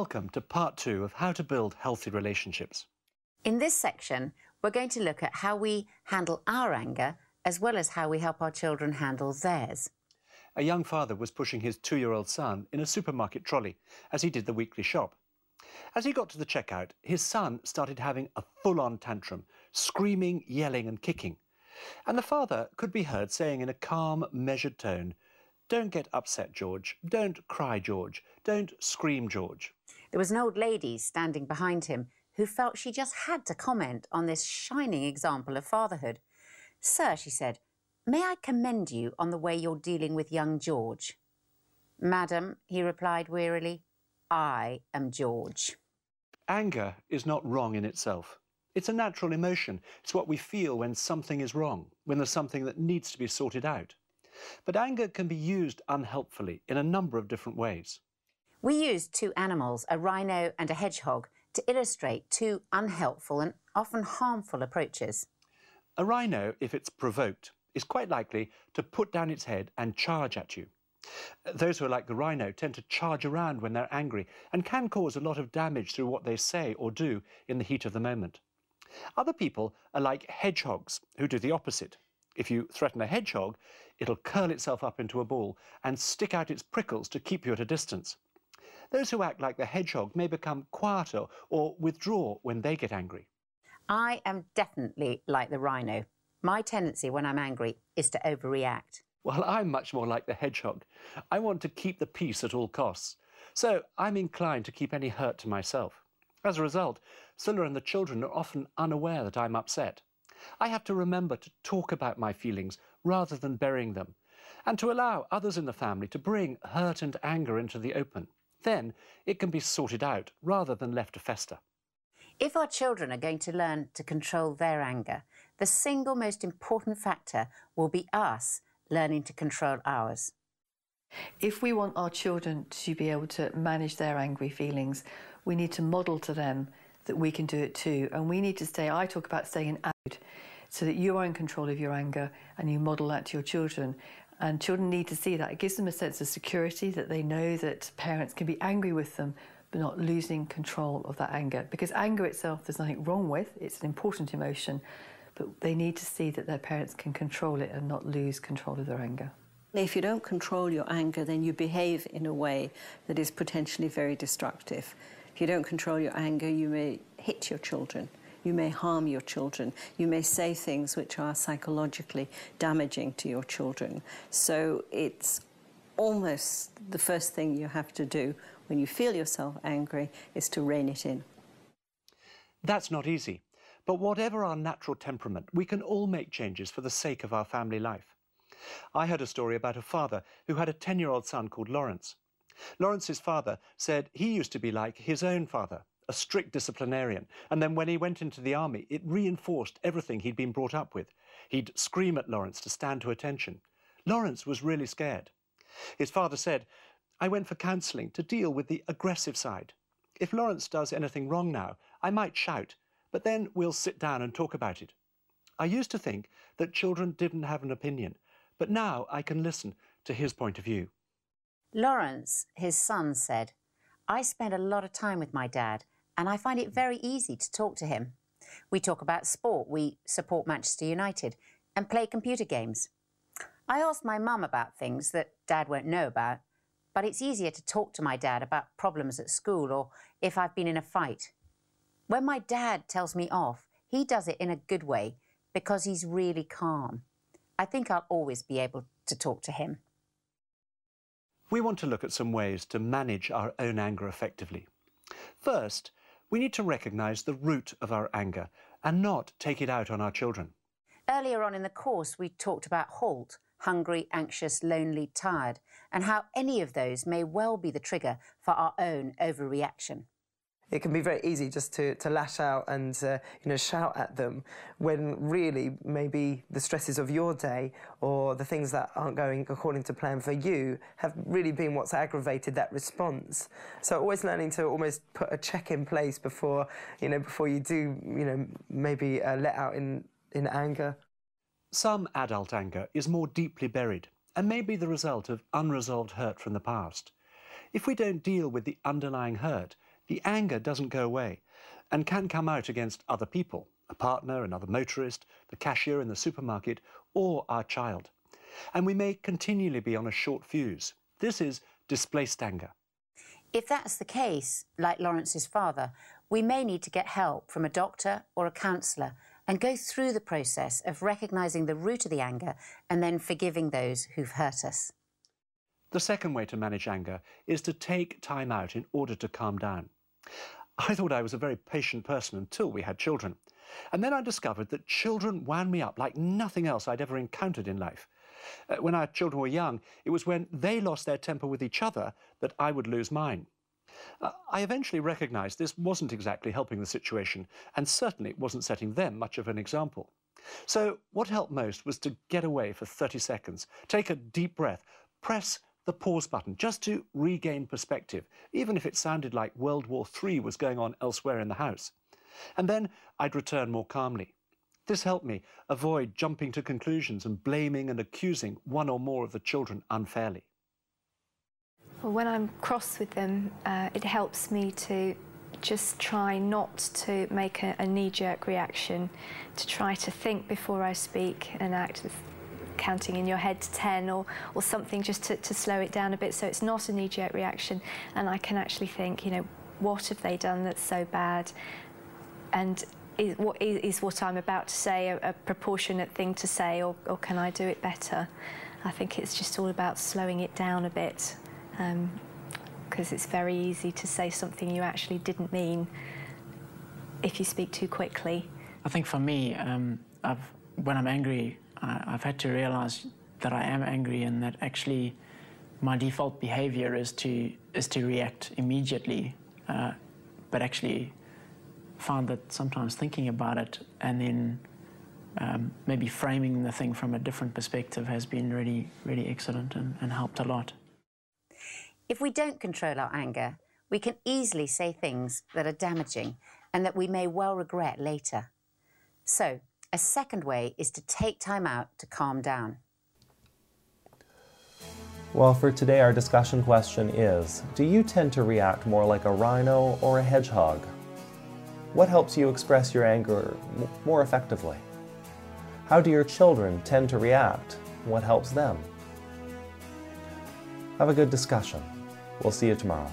Welcome to part two of how to build healthy relationships. In this section, we're going to look at how we handle our anger as well as how we help our children handle theirs. A young father was pushing his two year old son in a supermarket trolley as he did the weekly shop. As he got to the checkout, his son started having a full on tantrum, screaming, yelling, and kicking. And the father could be heard saying in a calm, measured tone, Don't get upset, George. Don't cry, George. Don't scream, George. There was an old lady standing behind him who felt she just had to comment on this shining example of fatherhood. Sir, she said, may I commend you on the way you're dealing with young George? Madam, he replied wearily, I am George. Anger is not wrong in itself. It's a natural emotion. It's what we feel when something is wrong, when there's something that needs to be sorted out. But anger can be used unhelpfully in a number of different ways. We used two animals, a rhino and a hedgehog, to illustrate two unhelpful and often harmful approaches. A rhino, if it's provoked, is quite likely to put down its head and charge at you. Those who are like the rhino tend to charge around when they're angry and can cause a lot of damage through what they say or do in the heat of the moment. Other people are like hedgehogs who do the opposite. If you threaten a hedgehog, it'll curl itself up into a ball and stick out its prickles to keep you at a distance. Those who act like the hedgehog may become quieter or withdraw when they get angry. I am definitely like the rhino. My tendency when I'm angry is to overreact. Well, I'm much more like the hedgehog. I want to keep the peace at all costs. So I'm inclined to keep any hurt to myself. As a result, Sila and the children are often unaware that I'm upset. I have to remember to talk about my feelings rather than burying them, and to allow others in the family to bring hurt and anger into the open. Then it can be sorted out rather than left to fester. If our children are going to learn to control their anger, the single most important factor will be us learning to control ours. If we want our children to be able to manage their angry feelings, we need to model to them that we can do it too. And we need to stay, I talk about staying in attitude, so that you are in control of your anger and you model that to your children. And children need to see that. It gives them a sense of security that they know that parents can be angry with them, but not losing control of that anger. Because anger itself, there's nothing wrong with, it's an important emotion, but they need to see that their parents can control it and not lose control of their anger. If you don't control your anger, then you behave in a way that is potentially very destructive. If you don't control your anger, you may hit your children. You may harm your children. You may say things which are psychologically damaging to your children. So it's almost the first thing you have to do when you feel yourself angry is to rein it in. That's not easy. But whatever our natural temperament, we can all make changes for the sake of our family life. I heard a story about a father who had a 10 year old son called Lawrence. Lawrence's father said he used to be like his own father a strict disciplinarian. And then when he went into the army, it reinforced everything he'd been brought up with. He'd scream at Lawrence to stand to attention. Lawrence was really scared. His father said, I went for counselling to deal with the aggressive side. If Lawrence does anything wrong now, I might shout, but then we'll sit down and talk about it. I used to think that children didn't have an opinion, but now I can listen to his point of view. Lawrence, his son, said, I spend a lot of time with my dad and I find it very easy to talk to him. We talk about sport, we support Manchester United, and play computer games. I ask my mum about things that Dad won't know about, but it's easier to talk to my dad about problems at school or if I've been in a fight. When my dad tells me off, he does it in a good way because he's really calm. I think I'll always be able to talk to him. We want to look at some ways to manage our own anger effectively. First, we need to recognise the root of our anger and not take it out on our children. Earlier on in the course, we talked about HALT, hungry, anxious, lonely, tired, and how any of those may well be the trigger for our own overreaction it can be very easy just to, to lash out and uh, you know shout at them when really maybe the stresses of your day or the things that aren't going according to plan for you have really been what's aggravated that response. So always learning to almost put a check in place before you know before you do you know maybe uh, let out in in anger. Some adult anger is more deeply buried and may be the result of unresolved hurt from the past. If we don't deal with the underlying hurt, the anger doesn't go away and can come out against other people, a partner, another motorist, the cashier in the supermarket, or our child. And we may continually be on a short fuse. This is displaced anger. If that's the case, like Lawrence's father, we may need to get help from a doctor or a counsellor and go through the process of recognising the root of the anger and then forgiving those who've hurt us. The second way to manage anger is to take time out in order to calm down. I thought I was a very patient person until we had children. And then I discovered that children wound me up like nothing else I'd ever encountered in life. Uh, when our children were young, it was when they lost their temper with each other that I would lose mine. Uh, I eventually recognized this wasn't exactly helping the situation, and certainly wasn't setting them much of an example. So what helped most was to get away for 30 seconds, take a deep breath, press the pause button just to regain perspective, even if it sounded like World War III was going on elsewhere in the house. And then I'd return more calmly. This helped me avoid jumping to conclusions and blaming and accusing one or more of the children unfairly. Well, when I'm cross with them, uh, it helps me to just try not to make a, a knee-jerk reaction, to try to think before I speak and act counting in your head to 10 or, or something just to, to slow it down a bit so it's not a knee-jerk reaction and I can actually think, you know, what have they done that's so bad? And is what, is what I'm about to say a, a proportionate thing to say or, or can I do it better? I think it's just all about slowing it down a bit because um, it's very easy to say something you actually didn't mean if you speak too quickly. I think for me, um, when I'm angry, I, I've had to realize that I am angry and that actually my default behavior is to is to react immediately, uh, but actually found that sometimes thinking about it and then um, maybe framing the thing from a different perspective has been really, really excellent and, and helped a lot. If we don't control our anger, we can easily say things that are damaging and that we may well regret later. So, a second way is to take time out to calm down. Well, for today, our discussion question is Do you tend to react more like a rhino or a hedgehog? What helps you express your anger more effectively? How do your children tend to react? What helps them? Have a good discussion. We'll see you tomorrow.